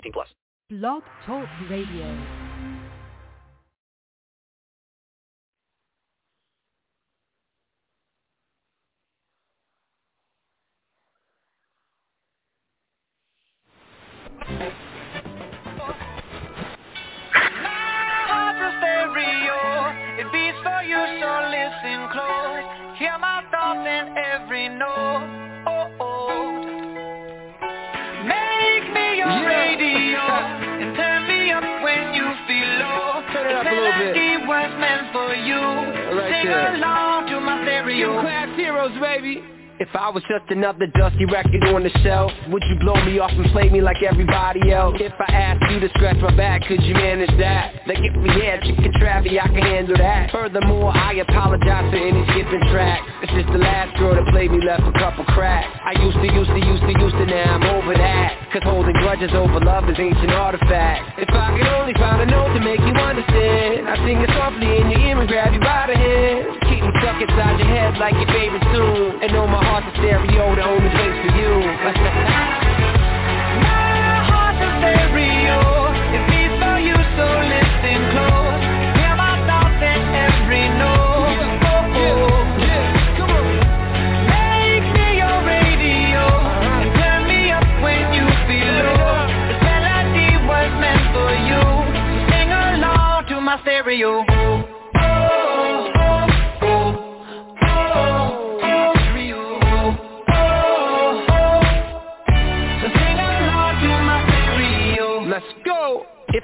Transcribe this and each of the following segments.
18 plus. Blog Talk Radio. It beats for you, so listen close. Hear my thoughts in every note. And turn me up when you feel low. Turn it up a little bit. Was meant for you. right Sing there. along to my stereo. Gym class heroes, baby. If I was just another dusty record on the shelf, would you blow me off and play me like everybody else? If I asked you to scratch my back, could you manage that? Like if we had chicken travy, I can handle that. Furthermore, I apologize for any skipping tracks. It's just the last girl that played me left a couple cracks. I used to, used to, used to, used to, now I'm over that. Cause holding grudges over love is ancient artifacts. If I could only find a note to make you understand, I think it Keep inside your head like your favorite tune. And know my heart's a stereo, the only place for you. My heart's a stereo. It beats for you, so listen close. Hear my thoughts in every note. Oh,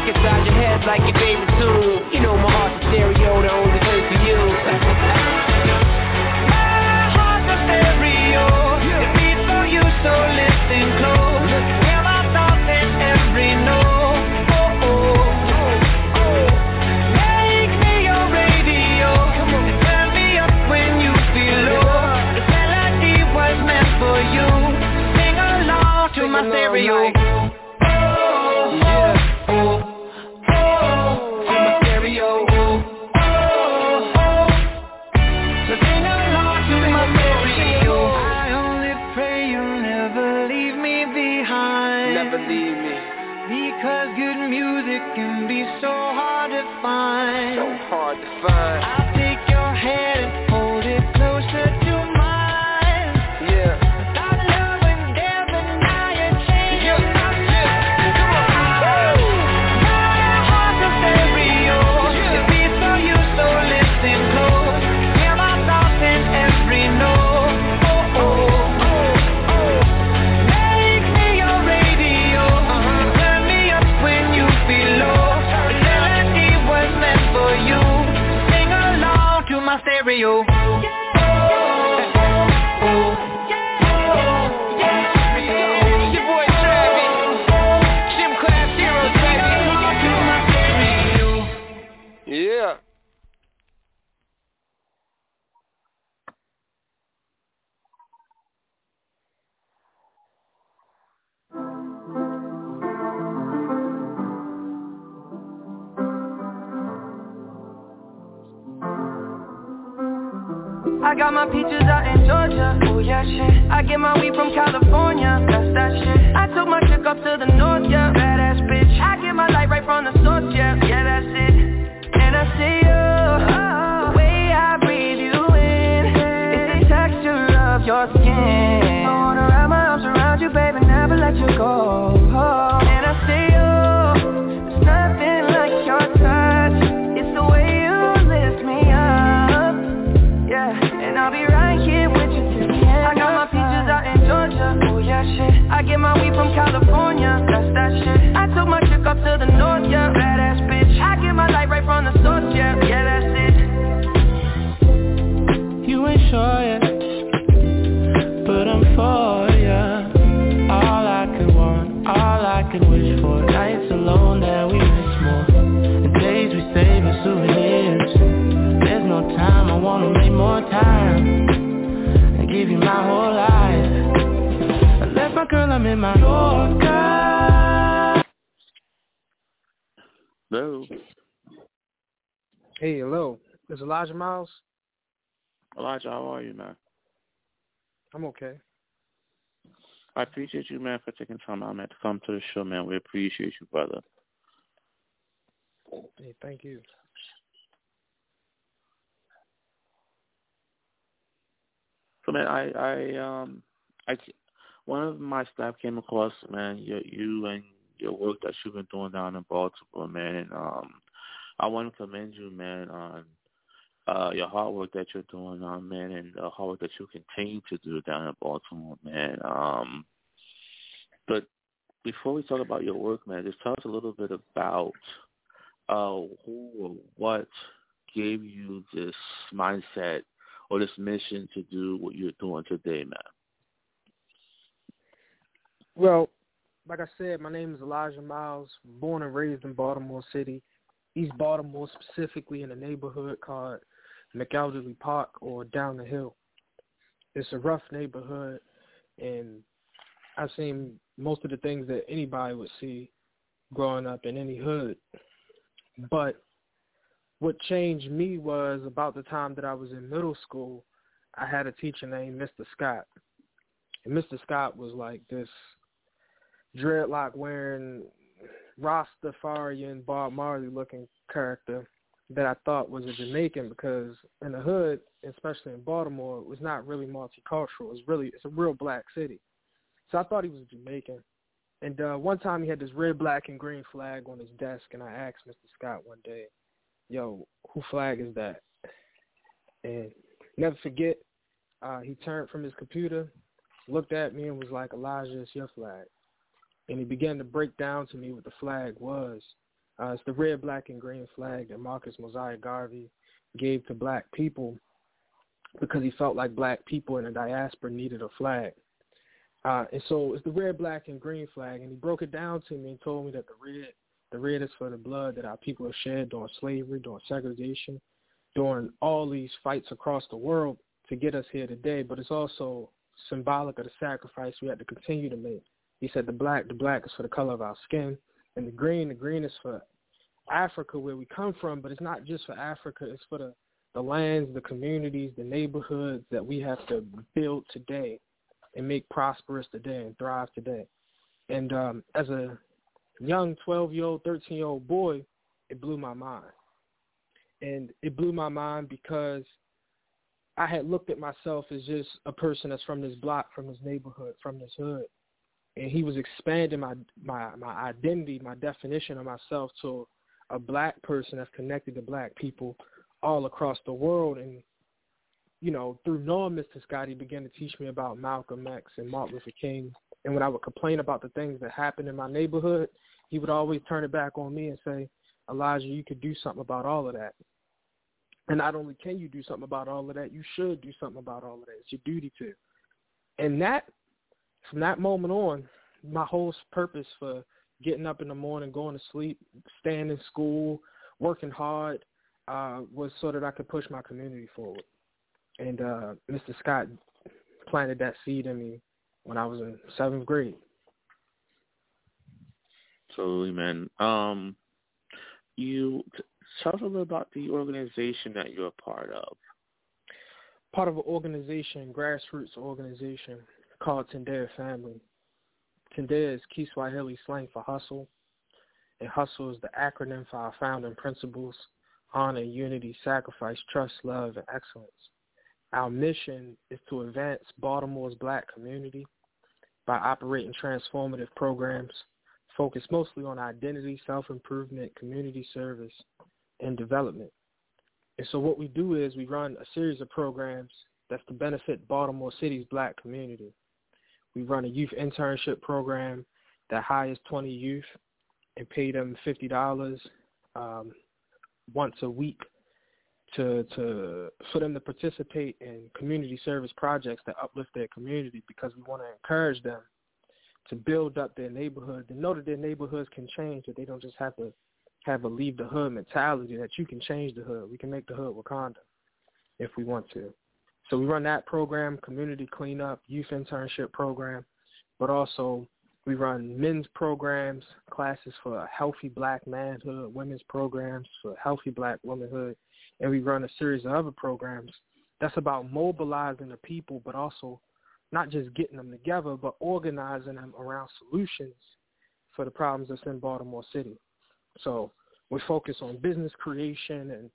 Stuck inside your head like your favorite tune. You know my heart's a stereo, the only place for you. I'm in my Yorker. Hello. Hey, hello. Is Elijah Miles? Elijah, how are you, man? I'm okay. I appreciate you, man, for taking time out, man, to come to the show, man. We appreciate you, brother. Hey, thank you. So, man, I, I, um, I, one of my staff came across, man, you, you and your work that you've been doing down in Baltimore, man. And, um, I want to commend you, man, on uh, your hard work that you're doing, um, man, and the hard work that you continue to do down in Baltimore, man. Um, but before we talk about your work, man, just tell us a little bit about uh, who or what gave you this mindset or this mission to do what you're doing today, man. Well, like I said, my name is Elijah Miles, born and raised in Baltimore City, East Baltimore, specifically in a neighborhood called McElderry Park or Down the Hill. It's a rough neighborhood, and I've seen most of the things that anybody would see growing up in any hood. But what changed me was about the time that I was in middle school, I had a teacher named Mr. Scott. And Mr. Scott was like this dreadlock wearing Rastafarian Bob Marley looking character that I thought was a Jamaican because in the hood, especially in Baltimore, it was not really multicultural. It's really it's a real black city. So I thought he was a Jamaican. And uh one time he had this red, black, and green flag on his desk, and I asked Mr. Scott one day, "Yo, who flag is that?" And never forget, uh he turned from his computer, looked at me, and was like, "Elijah, it's your flag." And he began to break down to me what the flag was. Uh, it's the red, black, and green flag that Marcus Mosiah Garvey gave to black people because he felt like black people in the diaspora needed a flag. Uh, and so it's the red, black, and green flag. And he broke it down to me and told me that the red, the red is for the blood that our people have shed during slavery, during segregation, during all these fights across the world to get us here today. But it's also symbolic of the sacrifice we had to continue to make. He said the black, the black is for the color of our skin, and the green, the green is for Africa where we come from, but it's not just for Africa. It's for the, the lands, the communities, the neighborhoods that we have to build today and make prosperous today and thrive today. And um, as a young 12-year-old, 13-year-old boy, it blew my mind. And it blew my mind because I had looked at myself as just a person that's from this block, from this neighborhood, from this hood. And he was expanding my, my, my identity, my definition of myself to a black person that's connected to black people all across the world. And, you know, through knowing Mr. Scott, he began to teach me about Malcolm X and Martin Luther King. And when I would complain about the things that happened in my neighborhood, he would always turn it back on me and say, Elijah, you could do something about all of that. And not only can you do something about all of that, you should do something about all of that. It's your duty to. And that, from that moment on, my whole purpose for getting up in the morning, going to sleep, staying in school, working hard, uh, was so that I could push my community forward. And uh, Mr. Scott planted that seed in me when I was in seventh grade. Absolutely, man. Um, you tell us a little about the organization that you're a part of. Part of an organization, grassroots organization called Tendea Family. Tendea is Kiswahili slang for hustle, and hustle is the acronym for our founding principles, honor, unity, sacrifice, trust, love, and excellence. Our mission is to advance Baltimore's black community by operating transformative programs focused mostly on identity, self-improvement, community service, and development. And so what we do is we run a series of programs that's to benefit Baltimore City's black community. We run a youth internship program that hires 20 youth and pay them $50 um, once a week to to for them to participate in community service projects that uplift their community because we want to encourage them to build up their neighborhood, to know that their neighborhoods can change, that they don't just have to have a leave the hood mentality, that you can change the hood. We can make the hood Wakanda if we want to. So we run that program, community cleanup, youth internship program, but also We run men's programs, classes for healthy black manhood, women's programs for healthy black womanhood, and we run a series of other programs that's about mobilizing the people, but also not just getting them together, but organizing them around solutions for the problems that's in Baltimore City. So we focus on business creation and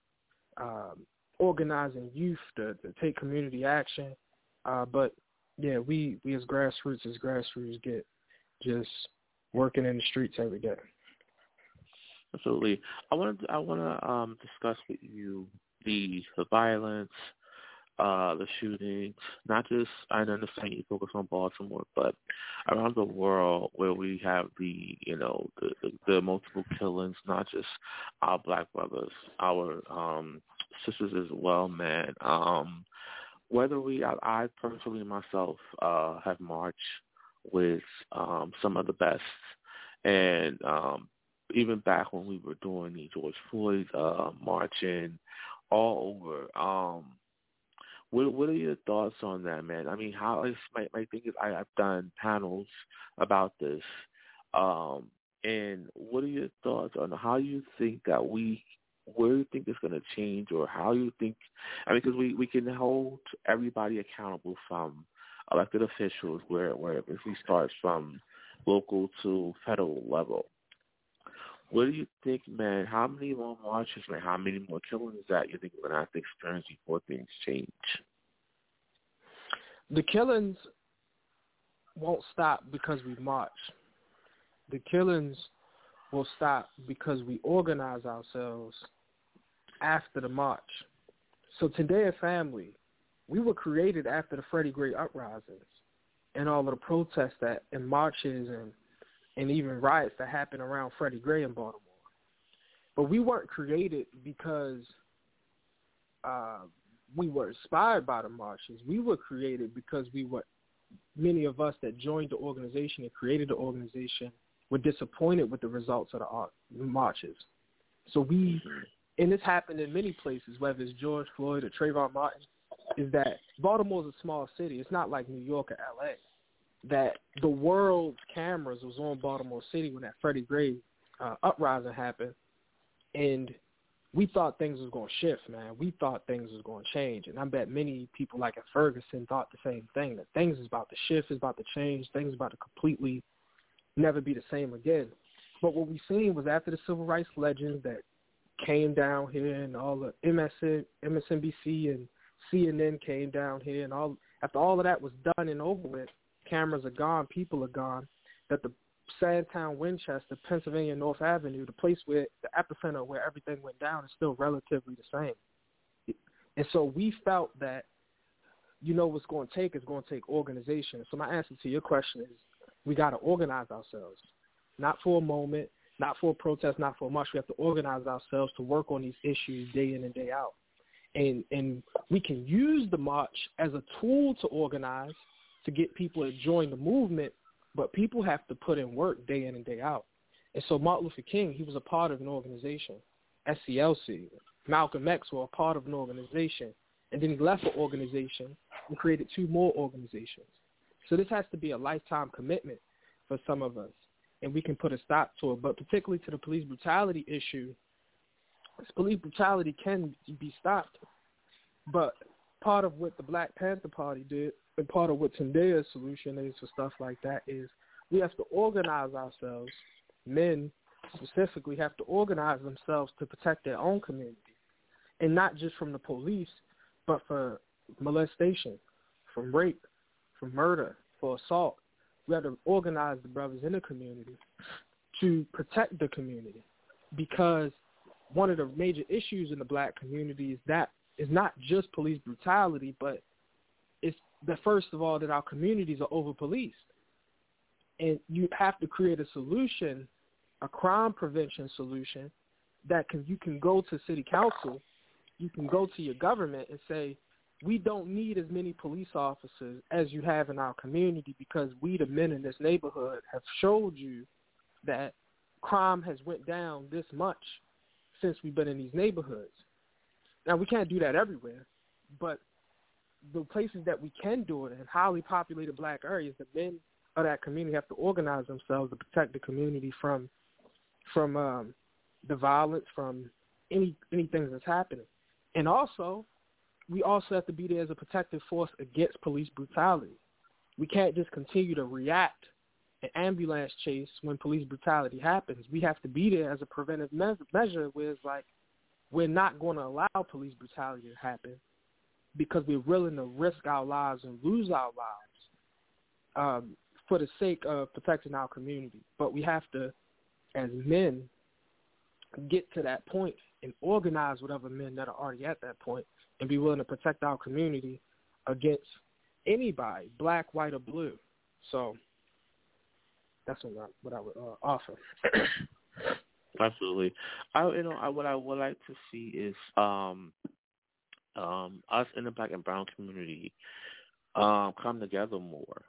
um, organizing youth to, to take community action. Uh, but yeah, we, we as grassroots, as grassroots get just working in the streets every day. Absolutely. I want to I want to um, discuss with you the the violence, uh, the shootings, not just I understand you focus on Baltimore, but around the world where we have the you know the the, the multiple killings, not just our black brothers, our um, sisters as well, man. Um, whether we I, I personally myself uh, have marched with um, some of the best. And um, even back when we were doing the George Floyd uh, marching all over, um, what what are your thoughts on that, man? I mean, how is my my thing is I, I've done panels about this, um, and what are your thoughts on how you think that we where do you think it's going to change or how you think i mean because we we can hold everybody accountable from elected officials where where if we start from local to federal level. What do you think, man? How many more marches, man? How many more killings that you think we're gonna have to experience before things change? The killings won't stop because we march. The killings will stop because we organize ourselves after the march. So Tendea Family we were created after the Freddie Gray uprisings and all of the protests that and marches and and even riots that happened around Freddie Gray in Baltimore. But we weren't created because uh, we were inspired by the marches. We were created because we were many of us that joined the organization and created the organization were disappointed with the results of the marches. So we, and this happened in many places, whether it's George Floyd or Trayvon Martin is that Baltimore's a small city. It's not like New York or LA. That the world's cameras was on Baltimore City when that Freddie Gray uh, uprising happened, and we thought things was going to shift, man. We thought things was going to change, and I bet many people like at Ferguson thought the same thing. That things is about to shift, is about to change, things about to completely never be the same again. But what we seen was after the civil rights legends that came down here and all the MSN, MSNBC and CNN came down here, and all after all of that was done and over with, cameras are gone, people are gone. That the Sandtown, Winchester, Pennsylvania, North Avenue, the place where the epicenter where everything went down, is still relatively the same. And so we felt that, you know, what's going to take is going to take organization. So my answer to your question is, we got to organize ourselves, not for a moment, not for a protest, not for a march. We have to organize ourselves to work on these issues day in and day out and and we can use the march as a tool to organize to get people to join the movement, but people have to put in work day in and day out. And so Martin Luther King, he was a part of an organization, SCLC. Malcolm X were a part of an organization, and then he left the organization and created two more organizations. So this has to be a lifetime commitment for some of us, and we can put a stop to it. But particularly to the police brutality issue, police brutality can be stopped. But part of what the Black Panther Party did, and part of what Tendea's solution is for stuff like that, is we have to organize ourselves. Men specifically have to organize themselves to protect their own community, and not just from the police, but for molestation, from rape, from murder, for assault. To organize the brothers in the community to protect the community because one of the major issues in the black community is that is not just police brutality, but it's the first of all that our communities are over policed. And you have to create a solution, a crime prevention solution that can you can go to city council, you can go to your government and say, we don't need as many police officers as you have in our community because we the men in this neighborhood have showed you that crime has went down this much since we've been in these neighborhoods. Now we can't do that everywhere, but the places that we can do it in highly populated black areas, the men of that community have to organize themselves to protect the community from from um, the violence, from any anything that's happening, and also we also have to be there as a protective force against police brutality. We can't just continue to react an ambulance chase when police brutality happens. We have to be there as a preventive me- measure where it's like we're not going to allow police brutality to happen because we're willing to risk our lives and lose our lives um, for the sake of protecting our community. But we have to, as men, get to that point and organize with other men that are already at that point and be willing to protect our community against anybody, black, white, or blue. So that's what I, what I would uh, offer. Absolutely. I you know I, what I would like to see is um um us in the black and brown community um come together more.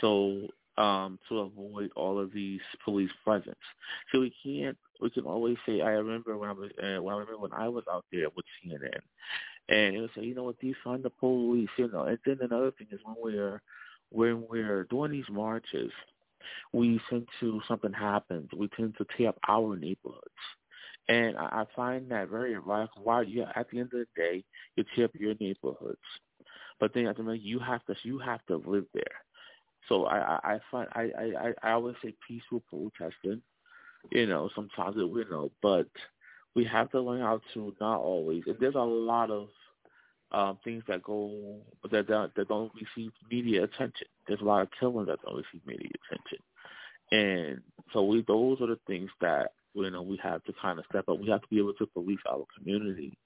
so um to avoid all of these police presence. So we can't we can always say I remember when I was uh, when I remember when I was out there with CNN and it was say, you know what, these are the police, you know. And then another thing is when we're when we're doing these marches we tend to something happens, we tend to tear up our neighborhoods. And I, I find that very ironic. Why you at the end of the day you tear up your neighborhoods, but then at the end you have to you have to live there. So I I, find I, I I always say peaceful protesting. You know sometimes it you know, but we have to learn how to not always. And there's a lot of um, things that go that don't, that don't receive media attention. There's a lot of killing that don't receive media attention, and so we those are the things that you know we have to kind of step up. We have to be able to police our community,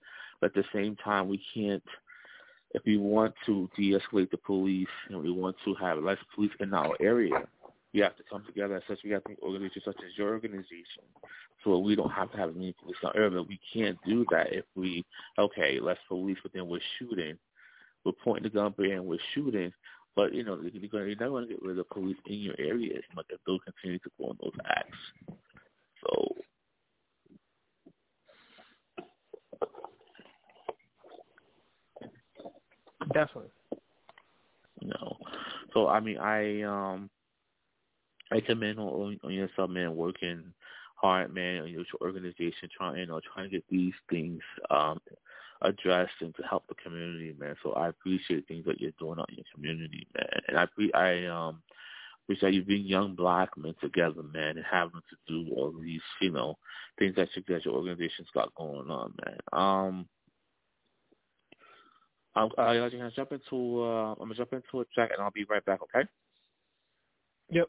but at the same time we can't. If we want to de-escalate the police and we want to have less police in our area, we have to come together as such. We have to organizations such as your organization, so we don't have to have as many police in our area. But we can't do that if we okay, less police, but then we're shooting, we're pointing the gun and we're shooting. But you know, you're, gonna, you're not going to get rid of the police in your area as as those continue to go on those acts. So. Definitely. No. So I mean, I um I commend on, on yourself, man, working hard, man, on your organization, trying, you know, trying to get these things um, addressed and to help the community, man. So I appreciate things that you're doing out in your community, man. And I pre- I um appreciate you being young black men together, man, and having to do all these, you know, things that, you, that your organization's got going on, man. Um. I'm, I'm gonna jump into uh, I'm gonna jump into a track and I'll be right back. Okay. Yep.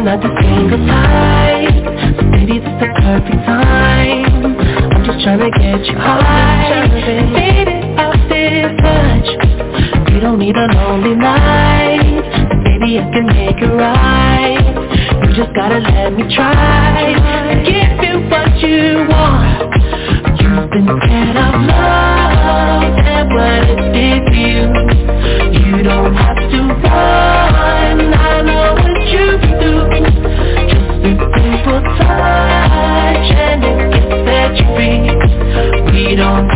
are not the single type So maybe this the perfect time. I'm just trying to get you high. Baby, this touch. You don't need a lonely night. Baby, I can make it right. You just gotta let me try give you what you want free.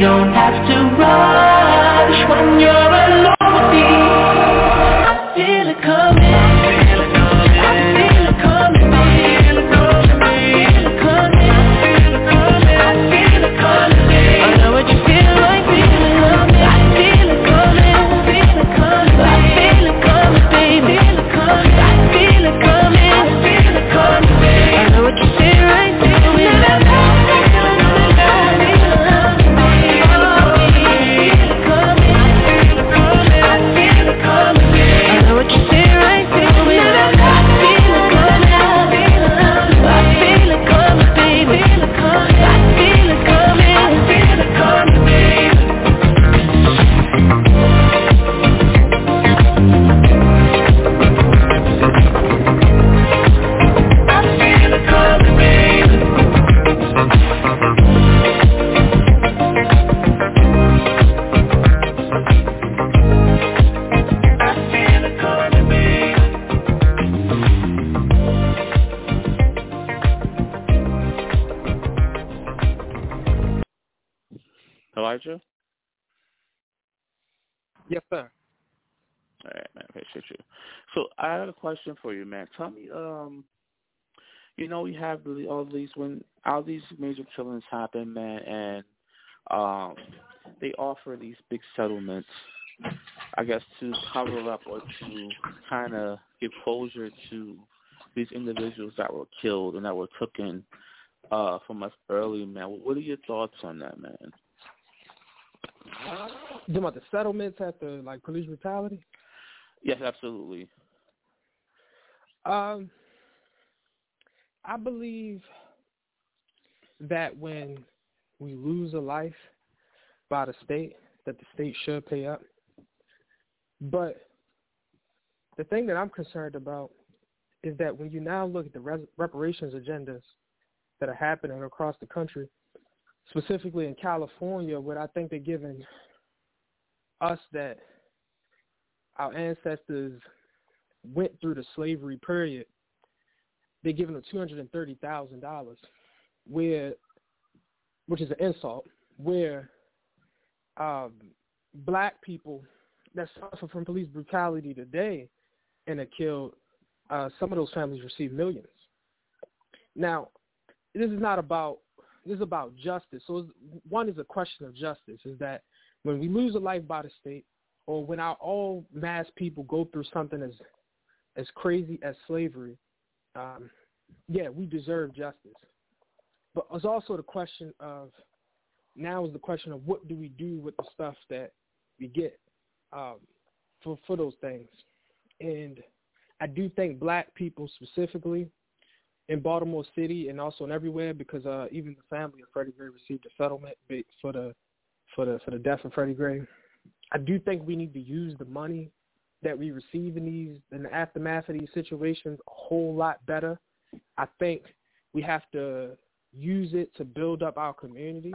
Don't have Tell me, um, you know, we have all these when all these major killings happen, man, and um, they offer these big settlements, I guess, to cover up or to kind of give closure to these individuals that were killed and that were taken uh, from us early, man. What are your thoughts on that, man? You talking about the settlements after like police brutality? Yes, absolutely. Um, I believe that when we lose a life by the state, that the state should pay up. But the thing that I'm concerned about is that when you now look at the res- reparations agendas that are happening across the country, specifically in California, what I think they're giving us that our ancestors went through the slavery period, they're giving them two hundred and thirty thousand dollars, where, which is an insult, where um, black people that suffer from police brutality today and are killed, uh, some of those families receive millions. Now, this is not about this is about justice. So one is a question of justice. Is that when we lose a life by the state, or when our all mass people go through something as as crazy as slavery, um, yeah, we deserve justice. But it's also the question of now is the question of what do we do with the stuff that we get um, for for those things, and I do think black people specifically in Baltimore City and also in everywhere because uh, even the family of Freddie Gray received a settlement for the for the for the death of Freddie Gray. I do think we need to use the money that we receive in these in the aftermath of these situations a whole lot better. I think we have to use it to build up our community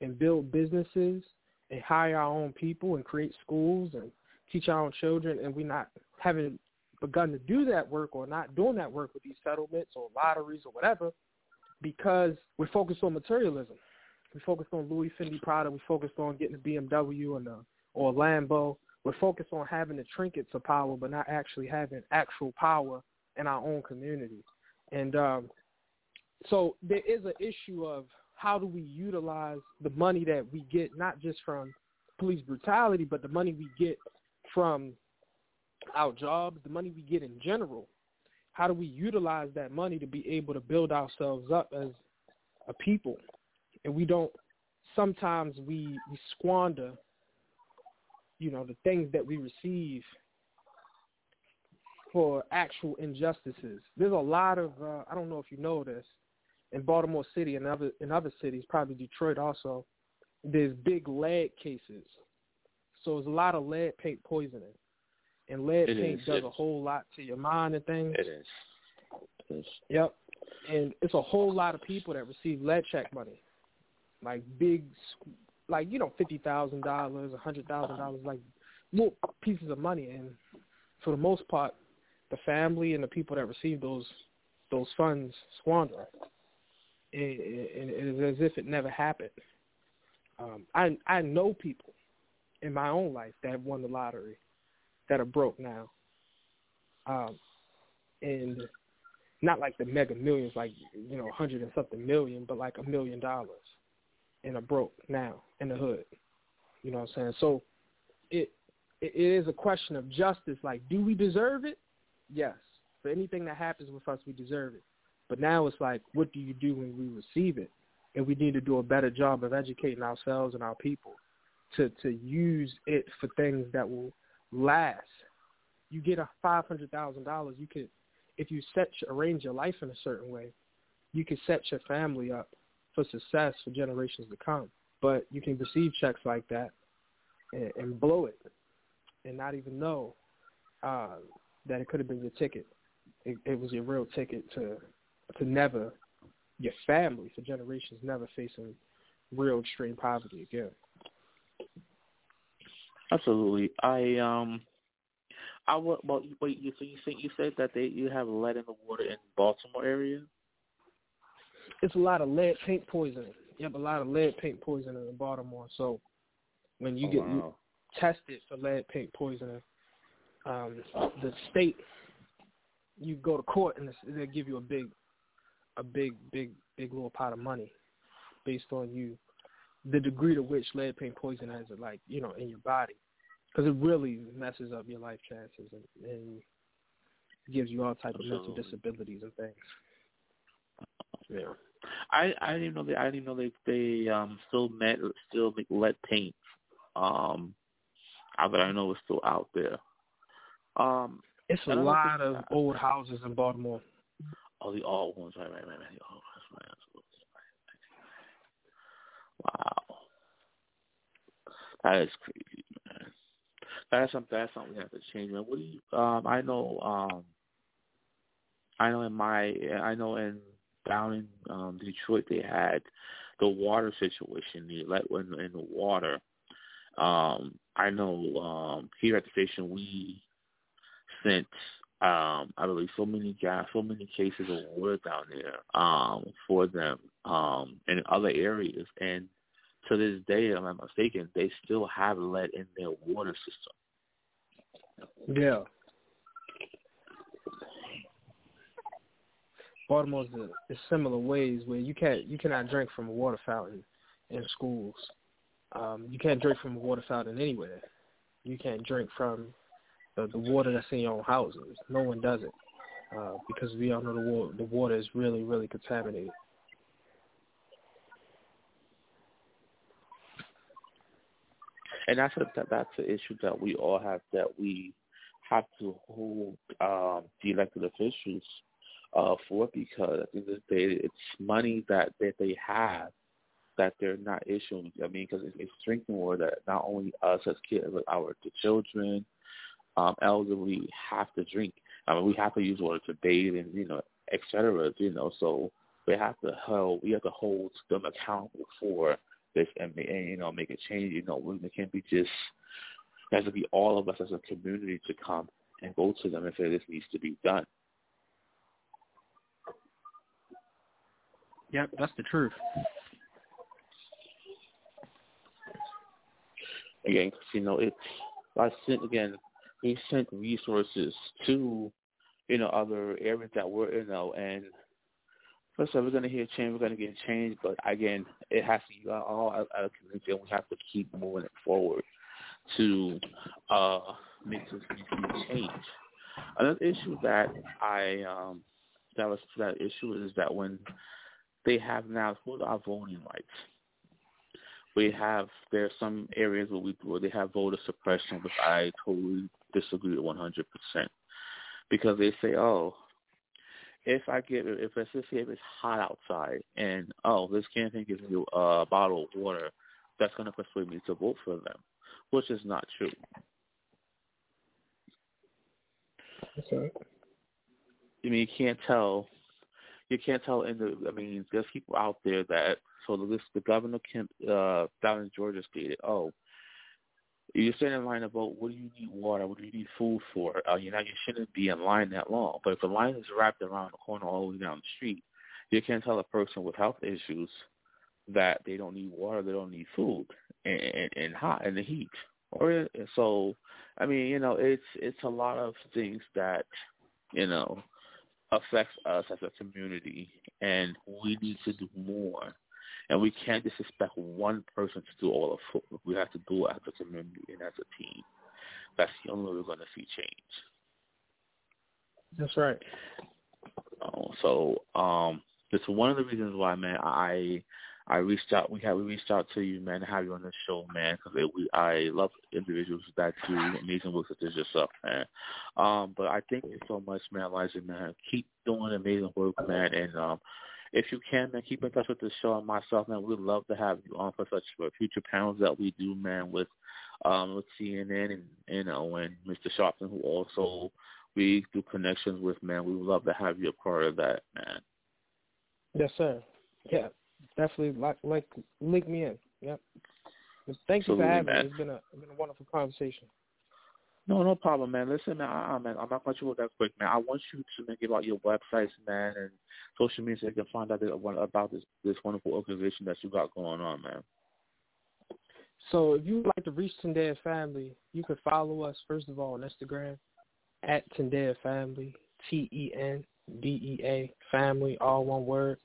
and build businesses and hire our own people and create schools and teach our own children and we're not haven't begun to do that work or not doing that work with these settlements or lotteries or whatever, because we're focused on materialism. We focused on Louis Fendi Prada. We focused on getting a BMW and a, or a Lambo. We're focused on having the trinkets of power, but not actually having actual power in our own community. And um, so there is an issue of how do we utilize the money that we get, not just from police brutality, but the money we get from our jobs, the money we get in general. How do we utilize that money to be able to build ourselves up as a people? And we don't. Sometimes we we squander, you know, the things that we receive for actual injustices. There's a lot of uh, I don't know if you know this in Baltimore City and other in other cities, probably Detroit also. There's big lead cases, so there's a lot of lead paint poisoning, and lead It paint is, does a whole lot to your mind and things. It is. It is. Yep. And it's a whole lot of people that receive lead check money, like big, like you know, fifty thousand dollars, a hundred thousand dollars, like little pieces of money. And for the most part, the family and the people that receive those those funds squander. it. And it is as if it never happened. Um, I I know people in my own life that won the lottery that are broke now. Um, and not like the mega millions, like you know, hundred and something million, but like a million dollars, and are broke now in the hood. You know what I'm saying? So it it is a question of justice. Like, do we deserve it? Yes. For anything that happens with us, we deserve it. But now it's like, what do you do when we receive it? And we need to do a better job of educating ourselves and our people to to use it for things that will last. You get a five hundred thousand dollars, you could if you set arrange your life in a certain way, you can set your family up for success for generations to come. But you can receive checks like that and, and blow it and not even know uh, that it could have been your ticket. It, it was your real ticket to to never your family for generations never facing real extreme poverty again. Absolutely. I um I well wait you so you think you said that they you have lead in the water in Baltimore area? It's a lot of lead paint poisoning. You have a lot of lead paint poisoning in Baltimore. So when you Oh, get wow. tested for lead paint poisoning, um, the state you go to court and they'll give you a big, a big, big, big little pot of money based on you, the degree to which lead paint poison has, it like you know, in your body, because it really messes up your life chances and, and gives you all type of mental disabilities and things. Yeah. I I didn't even know they I didn't even know they they um still met still make lead paint. Um I but I know it's still out there. Um It's a lot of old houses in Baltimore. oh the old ones, right, right, right, right. The old ones, right. Wow. That is crazy, man. That's something that's something we have to change, man. What do you um I know um I know in my I know in down in um Detroit they had the water situation, the let in, in the water. Um I know um here at the station we sent um I believe so many gas so many cases of water down there um for them um in other areas and to this day, if I'm not mistaken, they still have lead in their water system. Yeah. Baltimore's a, is similar ways where you can't you cannot drink from a water fountain in schools. Um, you can't drink from a water fountain anywhere. You can't drink from the, the water that's in your own houses. No one does it uh, because we all know the water the water is really really contaminated. and that's a that, that's the issue that we all have that we have to hold um, the elected officials uh, for because at the end of the day, it's money that that they have that they're not issuing. I mean, because it's, it's drinking water that not only us as kids, but our the children, um, elderly have to drink. I mean, we have to use water to bathe and you know, et cetera. You know, so we have to hold we have to hold them accountable for this and, and you know make a change. You know, it can't be just it has to be all of us as a community to come and go to them and say this needs to be done. Yep, that's the truth. Again, you know, it's I sent again. We sent resources to you know other areas that were you know and first of all, we're to hear change. We're to get change, but again, it has to be all out of community, and we have to keep moving it forward to uh, make this change. Another issue that I um, that was that issue is that when they have now who our voting rights. We have there are some areas where we where they have voter suppression, which I totally disagree with 100 percent, because they say, oh, if I get if let's say if it's hot outside and oh this campaign gives me a bottle of water, that's going to persuade me to vote for them, which is not true. That's right. I mean, you can't tell. You can't tell in the. I mean, there's people out there that. So the the governor Kemp uh, down in Georgia stated, "Oh, you're standing in line to vote. What do you need water? What do you need food for? Uh, you know, you shouldn't be in line that long. But if the line is wrapped around the corner all the way down the street, you can't tell a person with health issues that they don't need water, they don't need food, and and, and hot and the heat. Or so, I mean, you know, it's it's a lot of things that you know affects us as a community, and we need to do more. And we can't just expect one person to do all of it. We have to do it as a community and as a team. That's the only way we're going to see change. That's right. Oh, so um, it's one of the reasons why, man, I I reached out. We had we reached out to you, man, to have you on the show, man, because we I love individuals that do amazing work such as yourself, man. Um, but I thank you so much, man, Elijah, man. Keep doing amazing work, man, and um, if you can, man, keep in touch with the show and myself, man. We'd love to have you on for such for future panels that we do, man, with um with CNN and you know and Mr. Sharpton, who also we do connections with, man. We would love to have you a part of that, man. Yes, sir. Yeah, definitely. Like, like, link me in. Yep. Thank you for having man. me. It's been a it's been a wonderful conversation. No, no problem, man. Listen, man, uh, man, I'm not going to go that quick, man. I want you to man, give out your websites, man, and social media so you can find out about this this wonderful organization that you got going on, man. So if you would like to reach Tendea Family, you can follow us first of all on Instagram at Tendea Family, T E N D E A Family, all one word.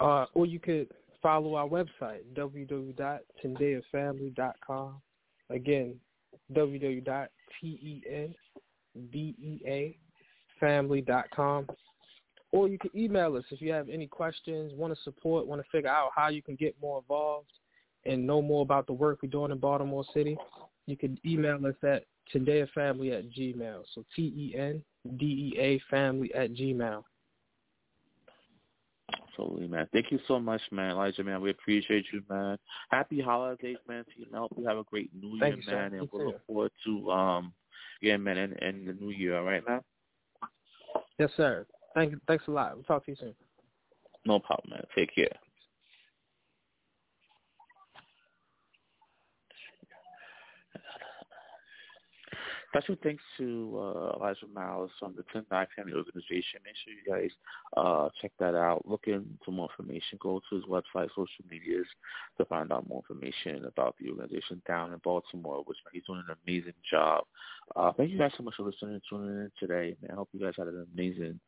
Uh, or you could follow our website www.tendeafamily.com. Again, www.tendeafamily.com. Or you can email us if you have any questions, want to support, want to figure out how you can get more involved and know more about the work we're doing in Baltimore City. You can email us at tendeafamily at gmail. So T-E-N-D-E-A family at gmail. Absolutely, man. Thank you so much, man, Elijah, man. We appreciate you, man. Happy holidays, man, to you. Man. Hope you have a great New Thank Year, you, man, You and we look forward to um, yeah, man, and, and the New Year. All right, man. Yes, sir. Thank you. Thanks a lot. We'll talk to you soon. No problem, man. Take care. Special thanks to uh, Elijah Miles from the Tendea Family Organization. Make sure you guys uh, check that out. Look into more information. Go to his website, social medias to find out more information about the organization down in Baltimore, which he's doing an amazing job. Uh, thank you guys so much for listening and tuning in today. Man, I hope you guys had an amazing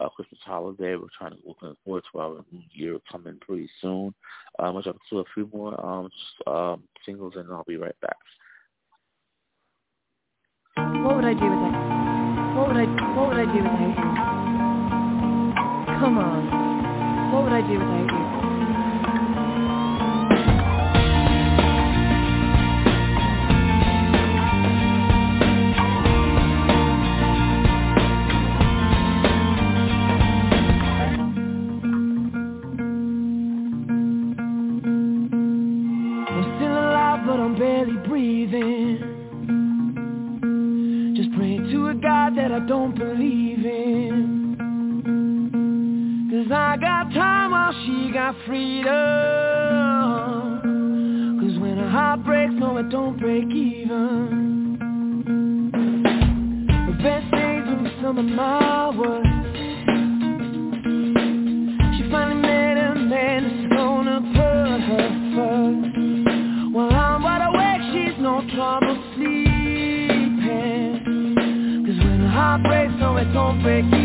uh, Christmas holiday. We're trying to looking forward to our new year coming pretty soon. Um, we'll jump to a few more um, um, singles, and I'll be right back. What would I do with it? What would I what would I do without you? Come on. What would I do without you? Don't believe in. Cause I got time while she got freedom. Cause when a heart breaks, no, it don't break even. The best days be some of my breaks, no, it don't break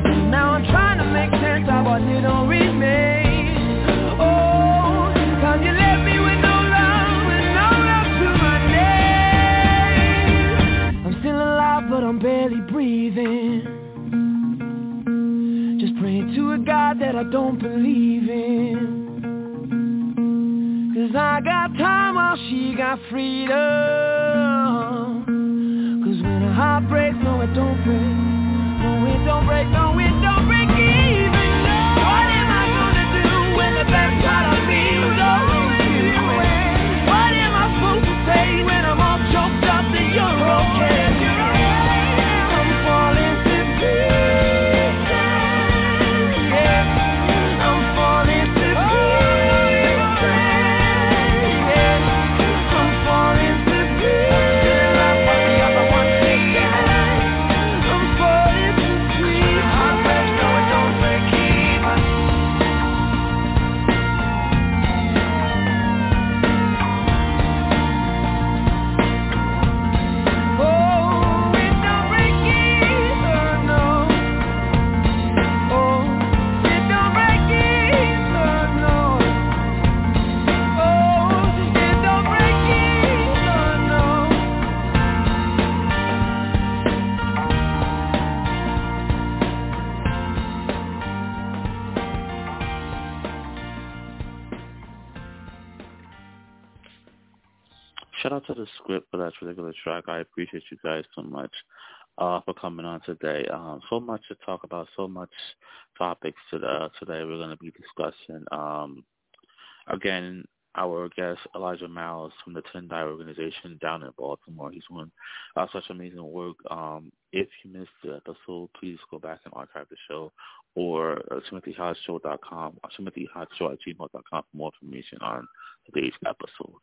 Now I'm trying to make sense of what didn't remain. Oh, you left me with no love and no love to my name. I'm still alive, but I'm barely breathing. Just praying to a God that I don't believe in. Cause I got time while she got freedom Cause when a heart breaks, no it don't break don't break, no it Shout out to the script for that particular track. I appreciate you guys so much uh, for coming on today. Um, so much to talk about, so much topics to uh, today we're going to be discussing. Um, again, our guest Elijah Miles from the Tendea organization down in Baltimore. He's doing uh, such amazing work. Um, if you missed the episode, please go back and archive the show or uh, timothyhotshow.com or timothyhotshow at gmail.com for more information on today's episode.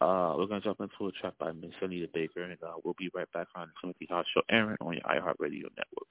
Uh, we're going to jump into a track by Miss Anita Baker, and uh, we'll be right back on the Timothy Hot Show, Aaron, on your iHeartRadio network.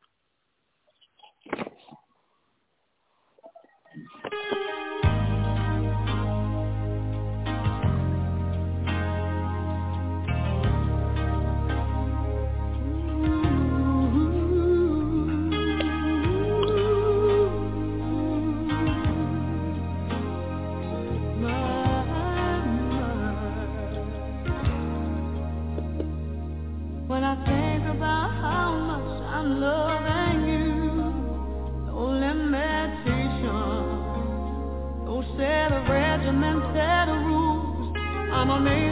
on my name.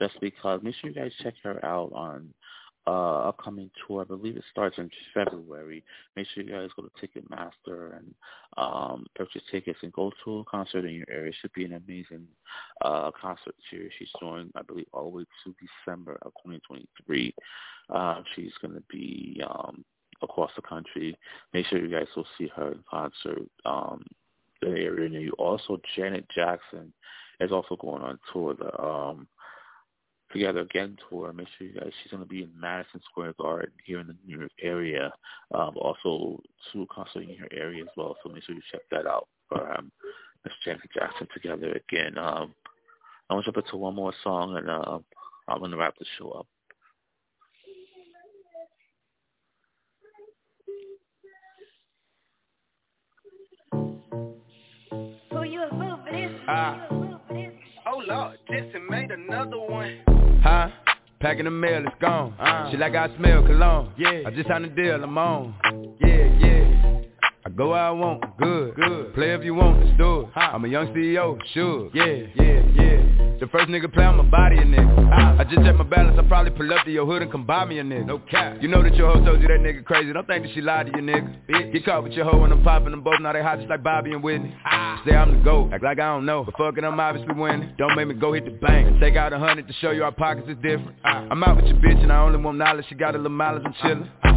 Just because, make sure you guys check her out on uh, upcoming tour. I believe it starts in February. Make sure you guys go to Ticketmaster and um, purchase tickets and go to a concert in your area. It should be an amazing uh, concert series. She's doing, I believe, all the way to December of 2023. Uh, she's going to be um, across the country. Make sure you guys will see her in concert. Um, the area near you. Also, Janet Jackson is also going on tour. The um, Together Again tour. Make sure you guys, she's going to be in Madison Square Garden here in the New York area. Um, also, two concerts in her area as well. So make sure you check that out for um, Miss Janet Jackson Together Again. Um, I want to jump into one more song, and uh, I'm going to wrap the show up. Uh, oh Lord, Jesse made another one. Huh? Packing the mail, it's gone. Uh, she like I smell cologne. Yeah. I just signed a deal, I'm on. Yeah, yeah. I go where I want, good, good. Play if you want, let's do it. I'm a young CEO, sure. Yeah, yeah, yeah. The first nigga play on my body a nigga. I just check my balance, I probably pull up to your hood and come buy me a nigga. No cap. You know that your hoe told you that nigga crazy. Don't think that she lied to you, nigga. Bitch. Get caught with your hoe and I'm popping them both. Now they hot just like Bobby and Whitney. Ah. Say I'm the GOAT, act like I don't know. But fuck it, I'm obviously winning. Don't make me go hit the bank take out a hundred to show you our pockets is different. Ah. I'm out with your bitch and I only want knowledge. She got a little mileage and chillin'.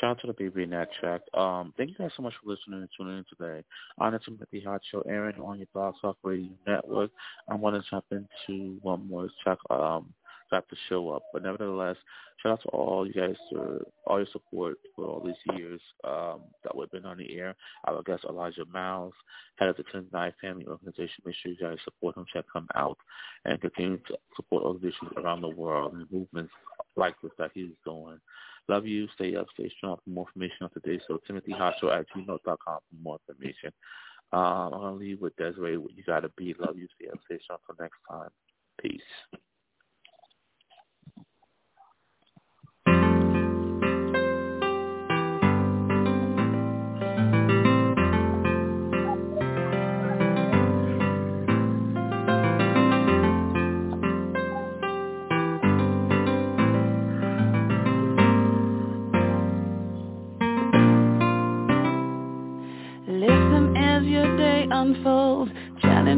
Shout out to the in that track. Um, thank you guys so much for listening and tuning in today. To the Hot Show, Aaron on your Blog Talk Radio Network. I want to jump into one more track, um, wrap the show up. But nevertheless, shout out to all you guys for all your support for all these years um, that we've been on the air. Our guest Elijah Miles, head of the Tendea Family Organization. Make sure you guys support him, check him out, and continue to support organizations around the world and movements like this that he's doing. Love you. Stay up. Stay strong. For more information on today, so timothyhotshow at gmail.com for more information. Um, I'm going to leave with Des'ree. You got to be. Love you. Stay up. Stay strong. Until next time. Peace.